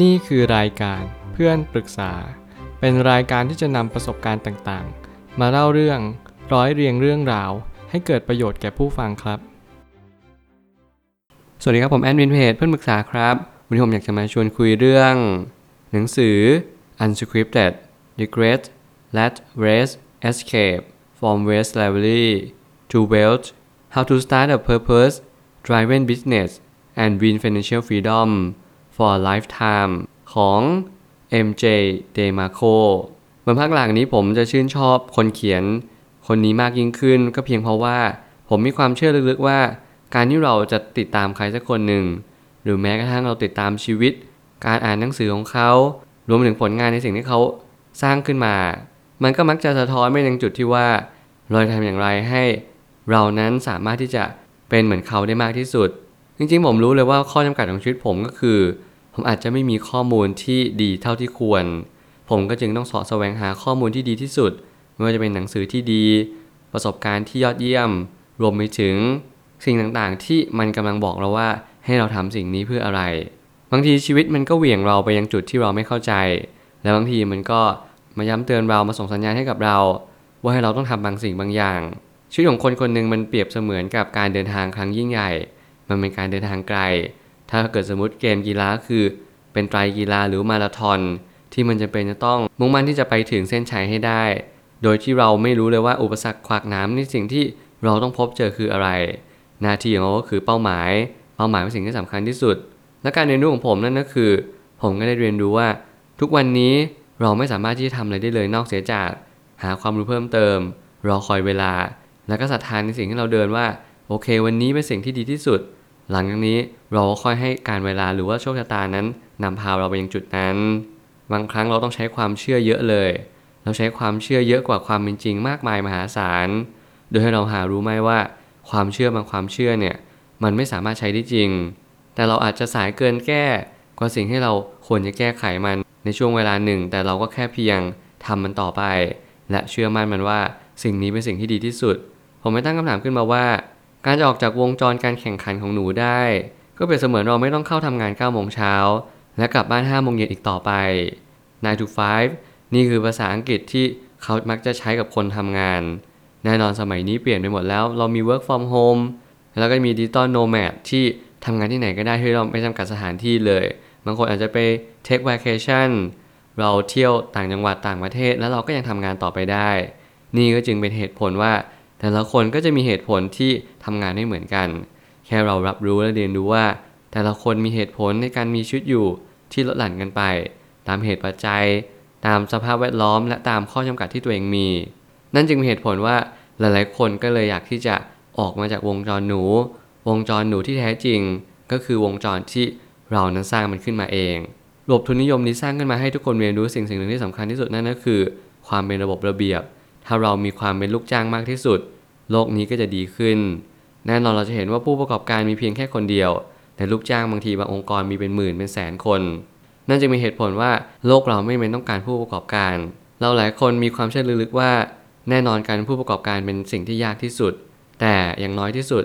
นี่คือรายการเพื่อนปรึกษา เป็นรายการที่จะนำประสบการณ์ต่างๆ มาเล่าเรื่องร้อยเรียงเรื่องราว ให้เกิดประโยชน์แก่ผู้ฟังครับ สวัสดีครับผมแอดมินเพจเพื่อนปรึกษาครับวันนี้ผมอยากจะมาชวนคุยเรื่อง หนังสือ Unscripted Regret Let Rest Escape from Waste Slavery to Wealth How to Start a Purpose Driven Business and Win Financial Freedom for a Lifetime ของ MJ DeMarco บนภาคหลังนี้ผมจะชื่นชอบคนเขียนคนนี้มากยิ่งขึ้น ก็เพียงเพราะว่าผมมีความเชื่อลึกๆว่า การที่เราจะติดตามใครสักคนหนึ่ง หรือแม้กระทั่งเราติดตามชีวิต การอ่านหนังสือของเขา รวมถึงผลงานในสิ่งที่เขาสร้างขึ้นมา มันก็มักจะสะท้อนไปยังจุดที่ว่า เราจะทำอย่างไรให้ เรานั้นสามารถที่จะเป็นเหมือนเขาได้มากที่สุด จริงๆ ผมรู้เลยว่าข้อจำกัดของชีวิตผมก็คือ ผมอาจจะไม่มีข้อมูลที่ดีเท่าที่ควร ผมก็จึงต้องสาะแสวงหาข้อมูลที่ดีที่สุด ไม่ว่าจะเป็นหนังสือที่ดี ประสบการณ์ที่ยอดเยี่ยม รวมไปถึงสิ่งต่างๆ ที่มันกำลังบอกเราว่าให้เราทำสิ่งนี้เพื่ออะไร บางทีชีวิตมันก็เหวี่ยงเราไปยังจุดที่เราไม่เข้าใจ และบางทีมันก็มาย้ำเตือนเรามาส่งสัญญาณให้กับเรา ว่าให้เราต้องทำบางสิ่งบางอย่างชีวิตของคนคนหนึ่งมันเปรียบเสมือนกับการเดินทางครั้งยิ่งใหญ่ มันเป็นการเดินทางไกล ถ้าเกิดสมมติเกมกีฬาคือเป็นไตรกีฬาหรือมาราธอนที่มันจะเป็นจะต้องมุ่งมั่นที่จะไปถึงเส้นชัยให้ได้ โดยที่เราไม่รู้เลยว่าอุปสรรคขวากน้ำในสิ่งที่เราต้องพบเจอคืออะไร หน้าที่ของเราก็คือเป้าหมาย เป้าหมายเป็นสิ่งที่สำคัญที่สุด และการเรียนรู้ของผมนั่นก็คือ ผมก็ได้เรียนรู้ว่า ทุกวันนี้เราไม่สามารถที่จะทำอะไรได้เลยนอกเสียจาก หาความรู้เพิ่มเติม รอคอยเวลา แล้วก็ศรัทธานในสิ่งที่เราเดินว่า โอเค วันนี้เป็นสิ่งที่ดีที่สุด หลังจากนี้เราก็ค่อยให้การเวลาหรือว่าโชคชะตานั้นนำพาเราไปยังจุดนั้น บางครั้งเราต้องใช้ความเชื่อเยอะเลย เราใช้ความเชื่อเยอะกว่าความเป็นจริงมากมายมหาศาล โดยให้เราหารู้ไหมว่า ความเชื่อบางความเชื่อเนี่ยมันไม่สามารถใช้ได้จริง แต่เราอาจจะสายเกินแก้กว่าสิ่งที่เราควรจะแก้ไขมันในช่วงเวลาหนึ่ง แต่เราก็แค่เพียงทำมันต่อไป และเชื่อมั่นมันว่าสิ่งนี้เป็นสิ่งที่ดีที่สุด ผมไม่ตั้งคำถามขึ้นมาว่า การจะออกจากวงจรการแข่งขันของหนูได้ ก็เปรียบเสมือนเราไม่ต้องเข้าทำงาน9โมงเช้าและกลับบ้าน5โมงเย็นอีกต่อไป9 to 5 นี่คือภาษาอังกฤษที่เขามักจะใช้กับคนทำงาน แน่นอนสมัยนี้เปลี่ยนไปหมดแล้ว เรามี work from home แล้วก็มี digital nomad ที่ทำงานที่ไหนก็ได้ที่เราไม่จำกัดสถานที่เลย บางคนอาจจะไป take vacation เราเที่ยวต่างจังหวัดต่างประเทศ แล้วเราก็ยังทำงานต่อไปได้ นี่ก็จึงเป็นเหตุผลว่า แต่ละคนก็จะมีเหตุผลที่ทำงานไม่เหมือนกัน แค่เรารับรู้และเรียนรู้ว่า แต่ละคนมีเหตุผลในการมีชีวิตอยู่ที่ลดหลั่นกันไป ตามเหตุปัจจัย ตามสภาพแวดล้อม และตามข้อจำกัดที่ตัวเองมี นั่นจึงมีเหตุผลว่าหลายๆ คนก็เลยอยากที่จะออกมาจากวงจรหนู วงจรหนูที่แท้จริง ก็คือวงจรที่เรานั้นสร้างมันขึ้นมาเองระบบทุนนิยมนี้สร้างขึ้นมาให้ทุกคนเรียนรู้สิ่งสิ่งหนึ่งที่สำคัญที่สุดนั่นก็คือ ความเป็นระบบระเบียบ ถ้าเรามีความเป็นลูกจ้างมากที่สุด โลกนี้ก็จะดีขึ้น แน่นอนเราจะเห็นว่าผู้ประกอบการมีเพียงแค่คนเดียว แต่ลูกจ้างบางทีบางองค์กรมีเป็นหมื่นเป็นแสนคน นั่นจึงมีเหตุผลว่าโลกเราไม่เป็นต้องการผู้ประกอบการ เราหลายคนมีความเชื่อลึกๆว่า แน่นอนการเป็นผู้ประกอบการเป็นสิ่งที่ยากที่สุด แต่อย่างน้อยที่สุด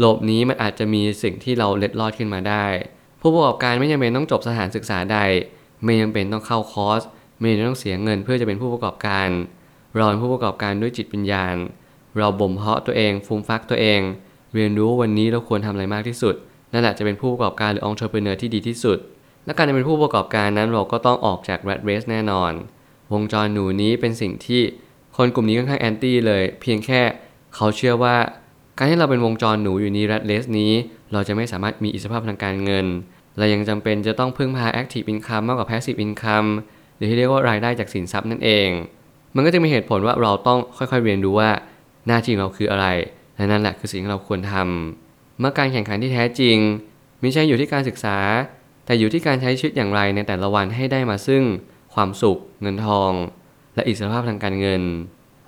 โลกนี้มันอาจจะมีสิ่งที่เราเล็ดลอดขึ้นมาได้ ผู้ประกอบการไม่จำเป็นต้องจบสถานศึกษาใด ไม่จำเป็นต้องเข้าคอร์สไม่จำเป็นต้องเสียเงินเพื่อจะเป็นผู้ประกอบการ เราเป็นผู้ประกอบการด้วยจิตวิญญาณ เราบ่มเพาะตัวเองฟูมฟักตัวเอง เรียนรู้วันนี้เราควรทำอะไรมากที่สุด นั่นแหละจะเป็นผู้ประกอบการหรือองค์ประกอบที่ดีที่สุด และการจะเป็นผู้ประกอบการนั้นเราก็ต้องออกจาก rat race แน่นอน วงจรหนูนี้เป็นสิ่งที่คนกลุ่มนี้ค่อนข้างแอนตี้เลย เพียงแค่เขาเชื่อว่า การที่เราเป็นวงจรหนูอยู่ใน rat race นี้ เราจะไม่สามารถมีอิสรภาพทางการเงินและยังจำเป็นจะต้องพึ่งพา active income มากกว่า passive income หรือที่เรียกว่ารายได้จากสินทรัพย์นั่นเอง มันก็จะมีเหตุผลว่าเราต้องค่อยๆเรียนรู้ว่าหน้าที่ของเราคืออะไรและนั่นแหละคือสิ่งที่เราควรทำเมื่อการแข่งขันที่แท้จริงไม่ใช่อยู่ที่การศึกษา แต่อยู่ที่การใช้ชีวิตอย่างไรในแต่ละวันให้ได้มาซึ่ง ความสุข เงินทอง และอิสรภาพทางการเงิน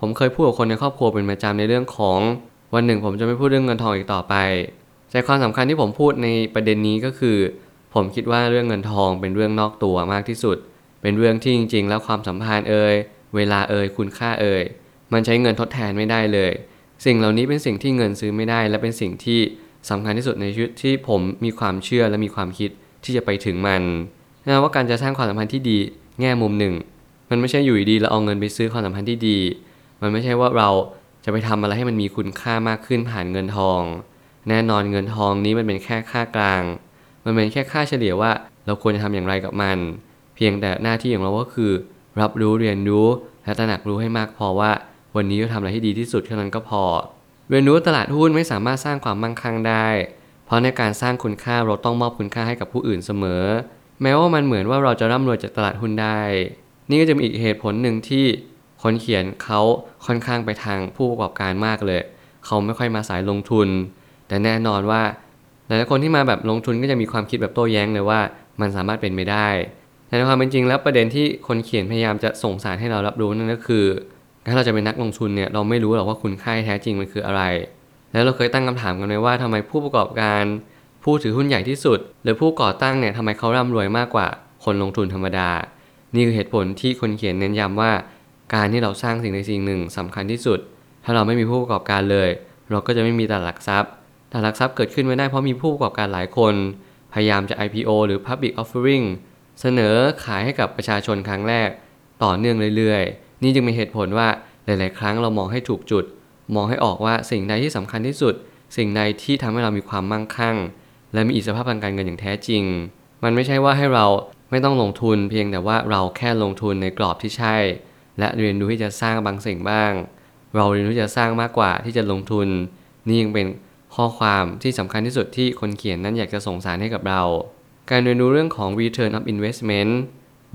ผมเคยพูดกับคนในครอบครัวเป็นประจำในเรื่องของ วันหนึ่งผมจะไม่พูดเรื่องเงินทองอีกต่อไปใจความสำคัญที่ผมพูดในประเด็นนี้ก็คือ ผมคิดว่าเรื่องเงินทองเป็นเรื่องนอกตัวมากที่สุด เป็นเรื่องที่จริง ๆ แล้วความสัมพันธ์เอ่ย เวลาเอ่ยคุณค่าเอ่ยมันใช้เงินทดแทนไม่ได้เลย สิ่งเหล่านี้เป็นสิ่งที่เงินซื้อไม่ได้ และเป็นสิ่งที่สำคัญที่สุดในชีวิตที่ผมมีความเชื่อและมีความคิดที่จะไปถึงมันนะว่าการจะสร้างความสัมพันธ์ที่ดีแง่มุมหนึ่ง มันไม่ใช่อยู่ดีๆเราเอาเงินไปซื้อความสัมพันธ์ที่ดี มันไม่ใช่ว่าเราจะไปทำอะไรให้มันมีคุณค่ามากขึ้นผ่านเงินทอง แน่นอนเงินทองนี้มันเป็นแค่ค่ากลาง มันเป็นแค่ค่าเฉลี่ยว่าเราควรจะทำอย่างไรกับมัน เพียงแต่หน้าที่ของเราก็คือ รับรู้เรียนรู้และตระหนักรู้ให้มากพอว่า วันนี้เราทำอะไรให้ดีที่สุดเท่านั้นก็พอ เรียนรู้ตลาดหุ้นไม่สามารถสร้างความมั่งคั่งได้ เพราะในการสร้างคุณค่าเราต้องมอบคุณค่าให้กับผู้อื่นเสมอ แม้ว่ามันเหมือนว่าเราจะร่ำรวยจากตลาดหุ้นได้ นี่ก็จะมีอีกเหตุผลหนึ่งที่คนเขียนเขาค่อนข้างไปทางผู้ประกอบการมากเลย เขาไม่ค่อยมาสายลงทุน แต่แน่นอนว่าหลายๆคนที่มาแบบลงทุนก็จะมีความคิดแบบโต้แย้งเลยว่า มันสามารถเป็นไม่ได้ แต่ในความเป็นจริงแล้วประเด็นที่คนเขียนพยายามจะส่งสารให้เรารับรู้นั่นก็คือถ้าเราจะเป็นนักลงทุนเนี่ยเราไม่รู้หรอกว่าคุณค่าแท้จริงมันคืออะไร แล้วเราเคยตั้งคำถามกันไหมว่าทำไมผู้ประกอบการ ผู้ถือหุ้นใหญ่ที่สุด หรือผู้ก่อตั้งเนี่ยทำไมเขาร่ำรวยมากกว่าคนลงทุนธรรมดา นี่คือเหตุผลที่คนเขียนเน้นย้ำว่า การที่เราสร้างสิ่งใดสิ่งหนึ่งสำคัญที่สุด ถ้าเราไม่มีผู้ประกอบการเลย เราก็จะไม่มีตลาดหลักทรัพย์ตลาดหลักทรัพย์เกิดขึ้นไม่ได้เพราะมีผู้ประกอบการหลายคน พยายามจะ IPO หรือ Public Offering เสนอขายให้กับประชาชนครั้งแรก ต่อเนื่องเรื่อยๆ นี่จึงเป็นเหตุผลว่าหลาย ๆ ครั้งเรามองให้ถูกจุด มองให้ออกว่าสิ่งใดที่สำคัญที่สุด สิ่งใดที่ทำให้เรามีความมั่งคั่ง และมีอิสรภาพทางการเงินอย่างแท้จริง มันไม่ใช่ว่าให้เราไม่ต้องลงทุนเพียงแต่ว่าเราแค่ลงทุนในกรอบที่ใช่ และเรียนรู้ที่จะสร้างบางสิ่งบ้าง เราเรียนรู้จะสร้างมากกว่าที่จะลงทุน นี่ยังเป็นข้อความที่สำคัญที่สุดที่คนเขียนนั้นอยากจะส่งสารให้กับเรา การเรียนรู้เรื่องของ return of investment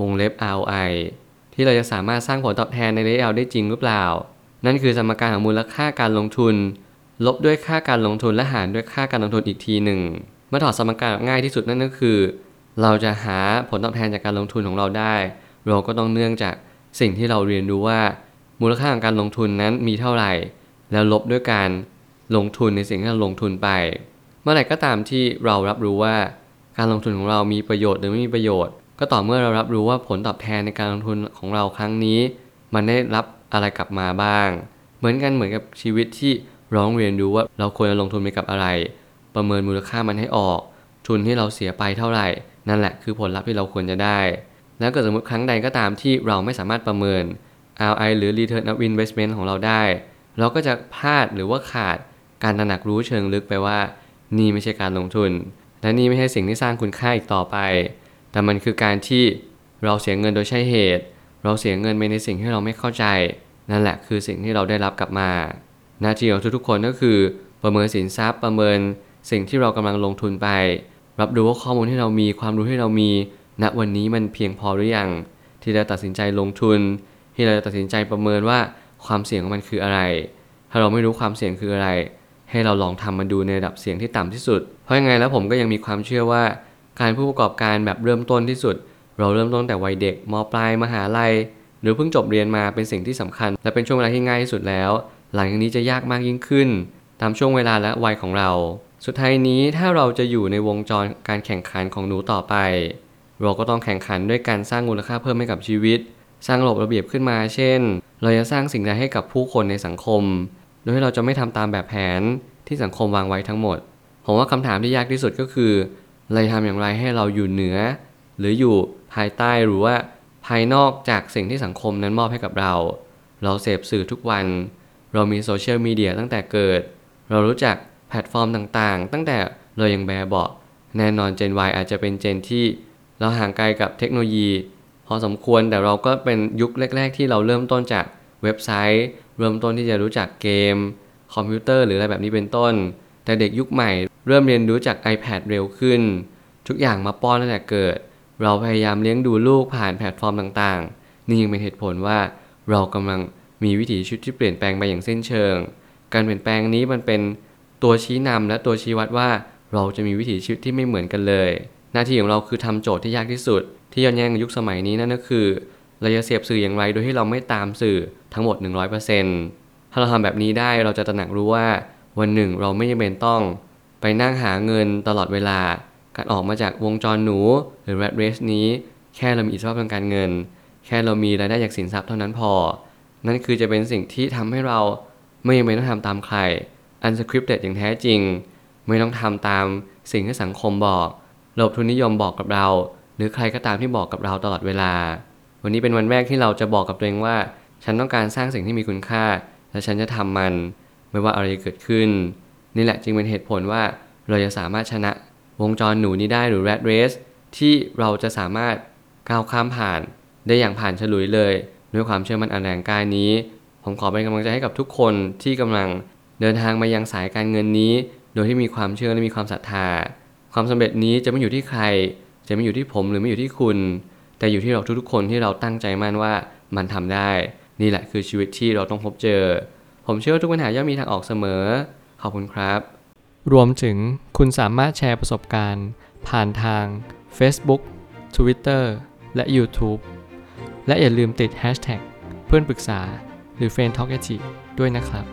วงเล็บ ROI ที่เราจะสามารถสร้างผลตอบแทนในระยะยาวได้จริงหรือเปล่า นั่นคือสมการของมูลค่าการลงทุน ลบด้วยค่าการลงทุนและหารด้วยค่าการลงทุนอีกทีหนึ่งเมื่อถอดสมการง่ายที่สุดนั่นก็คือ เราจะหาผลตอบแทนจากการลงทุนของเราได้ เราก็ต้องเนื่องจากสิ่งที่เราเรียนรู้ว่า มูลค่าของการลงทุนนั้นมีเท่าไหร่ แล้วลบด้วยการลงทุนในสิ่งที่เราลงทุนไป เมื่อไหร่ก็ตามที่เรารับรู้ว่า การลงทุนของเรามีประโยชน์หรือไม่มีประโยชน์ ก็ต่อเมื่อเรารับรู้ว่าผลตอบแทนในการลงทุนของเราครั้งนี้ มันได้รับอะไรกลับมาบ้าง เหมือนกันเหมือนกับชีวิตที่ร้องเรียนรู้ว่าเราควรจะลงทุนไปกับอะไร ประเมินมูลค่ามันให้ออก ทุนที่เราเสียไปเท่าไหร่ นั่นแหละคือผลลัพธ์ที่เราควรจะได้ แล้วก็สมมติครั้งใดก็ตามที่เราไม่สามารถประเมิน ROI หรือ Return of Investment ของเราได้ เราก็จะพลาดหรือว่าขาดการตระหนักรู้เชิงลึกไปว่า นี่ไม่ใช่การลงทุน และนี่ไม่ใช่สิ่งที่สร้างคุณค่าอีกต่อไป แต่มันคือการที่เราเสียเงินโดยใช่เหตุ เราเสียเงินไปในสิ่งที่เราไม่เข้าใจ นั่นแหละคือสิ่งที่เราได้รับกลับมา หน้าที่ของทุกๆคนก็คือ ประเมินสินทรัพย์ประเมินสิ่งที่เรากำลังลงทุนไป รับรู้ว่าข้อมูลที่เรามีความรู้ที่เรามี ณวันนี้มันเพียงพอหรือยัง ที่เราตัดสินใจลงทุน ที่เราตัดสินใจประเมินว่าความเสี่ยงของมันคืออะไร ถ้าเราไม่รู้ความเสี่ยงคืออะไร ให้เราลองทำมันดูในระดับเสียงที่ต่ำที่สุด เพราะยังไงแล้วผมก็ยังมีความเชื่อว่า การผู้ประกอบการแบบเริ่มต้นที่สุด เราเริ่มต้นแต่วัยเด็กมปลายมหาลัย หรือเพิ่งจบเรียนมาเป็นสิ่งที่สำคัญ และเป็นช่วงเวลาที่ง่ายที่สุดแล้ว หลังจากนี้จะยากมากยิ่งขึ้น ตามช่วงเวลาและวัยของเรา สุดท้ายนี้ถ้าเราจะอยู่ในวงจรการแข่งขันของหนูต่อไป เราก็ต้องแข่งขันด้วยการสร้างมูลค่าเพิ่มให้กับชีวิต สร้างระบบระเบียบขึ้นมา เช่น เราจะสร้างสิ่งใดให้กับผู้คนในสังคม โดยที่เราจะไม่ทำตามแบบแผนที่สังคมวางไว้ทั้งหมด ผมว่าคำถามที่ยากที่สุดก็คือเราจะทำอย่างไรให้เราอยู่เหนือ หรืออยู่ภายใต้หรือว่าภายนอกจากสิ่งที่สังคมนั้นมอบให้กับเรา เราเสพสื่อทุกวัน เรามีโซเชียลมีเดียตั้งแต่เกิด เรารู้จักแพลตฟอร์มต่างๆ ตั้งแต่เรายังแบบเบาะแน่นอน Gen Y อาจจะเป็น gen ที่เราห่างไกลกับเทคโนโลยี พอสมควรแต่เราก็เป็นยุคแรก ๆ ที่เราเริ่มต้นจาก เว็บไซต์ เริ่มต้นที่จะรู้จักเกม คอมพิวเตอร์หรืออะไรแบบนี้เป็นต้น แต่เด็กยุคใหม่ เริ่มเรียนรู้จาก iPad เร็วขึ้น ทุกอย่างมาป้อนตั้งแต่เกิด เราพยายามเลี้ยงดูลูกผ่านแพลตฟอร์มต่างๆ นี่ยังเป็นเหตุผลว่าเรากำลังมีวิถีชีวิตที่เปลี่ยนแปลงไปอย่างสิ้นเชิง การเปลี่ยนแปลงนี้มันเป็นตัวชี้นำและตัวชี้วัดว่าเราจะมีวิถีชีวิตที่ไม่เหมือนกันเลย หน้าที่ของเราคือทำโจทย์ที่ยากที่สุด ที่ย้อนแย้งยุคสมัยนี้นั่นก็คือ เราจะเสพสื่ออย่างไรโดยที่เราไม่ตามสื่อทั้งหมด 100%ถ้าเราทำแบบนี้ได้เราจะตระหนักรู้ว่าวันหนึ่งเราไม่จำเป็นต้อง ไปนั่งหาเงินตลอดเวลา การออกมาจากวงจรหนูหรือ rat race นี้ แค่เรามีอิสรภาพทางการเงิน แค่เรามีรายได้จากสินทรัพย์เท่านั้นพอ นั่นคือจะเป็นสิ่งที่ทำให้เราไม่จำเป็นต้องทำตามใคร unscripted อย่างแท้จริง ไม่ต้องทำตามสิ่งที่สังคมบอกระบบทุนนิยมบอกกับเรา หรือใครก็ตามที่บอกกับเราตลอดเวลา วันนี้เป็นวันแรกที่เราจะบอกกับตัวเองว่า ฉันต้องการสร้างสิ่งที่มีคุณค่า และฉันจะทำมัน ไม่ว่าอะไรจะเกิดขึ้น นี่แหละจึงเป็นเหตุผลว่าเราจะสามารถชนะวงจรหนูนี้ได้หรือ rat race ที่เราจะสามารถก้าวข้ามผ่าน ได้อย่างผ่านฉลุยเลย ด้วยความเชื่อมั่นอันแรงกล้านี้ ผมขอเป็นกำลังใจให้กับทุกคนที่กำลังเดินทางมายังสายการเงินนี้ โดยที่มีความเชื่อและมีความศรัทธา ความสำเร็จนี้จะไม่อยู่ที่ใคร จะไม่อยู่ที่ผมหรือไม่อยู่ที่คุณ แต่อยู่ที่เราทุกๆคนที่เราตั้งใจมั่นว่ามันทำได้ นี่แหละคือชีวิตที่เราต้องพบเจอ ผมเชื่อว่าทุกปัญหาย่อมมีทางออกเสมอ ขอบคุณครับ รวมถึงคุณสามารถแชร์ประสบการณ์ ผ่านทาง Facebook Twitter และ YouTube และอย่าลืมติด Hashtag เพื่อนปรึกษาหรือ f r ร e n d t a l k ด้วยนะครับ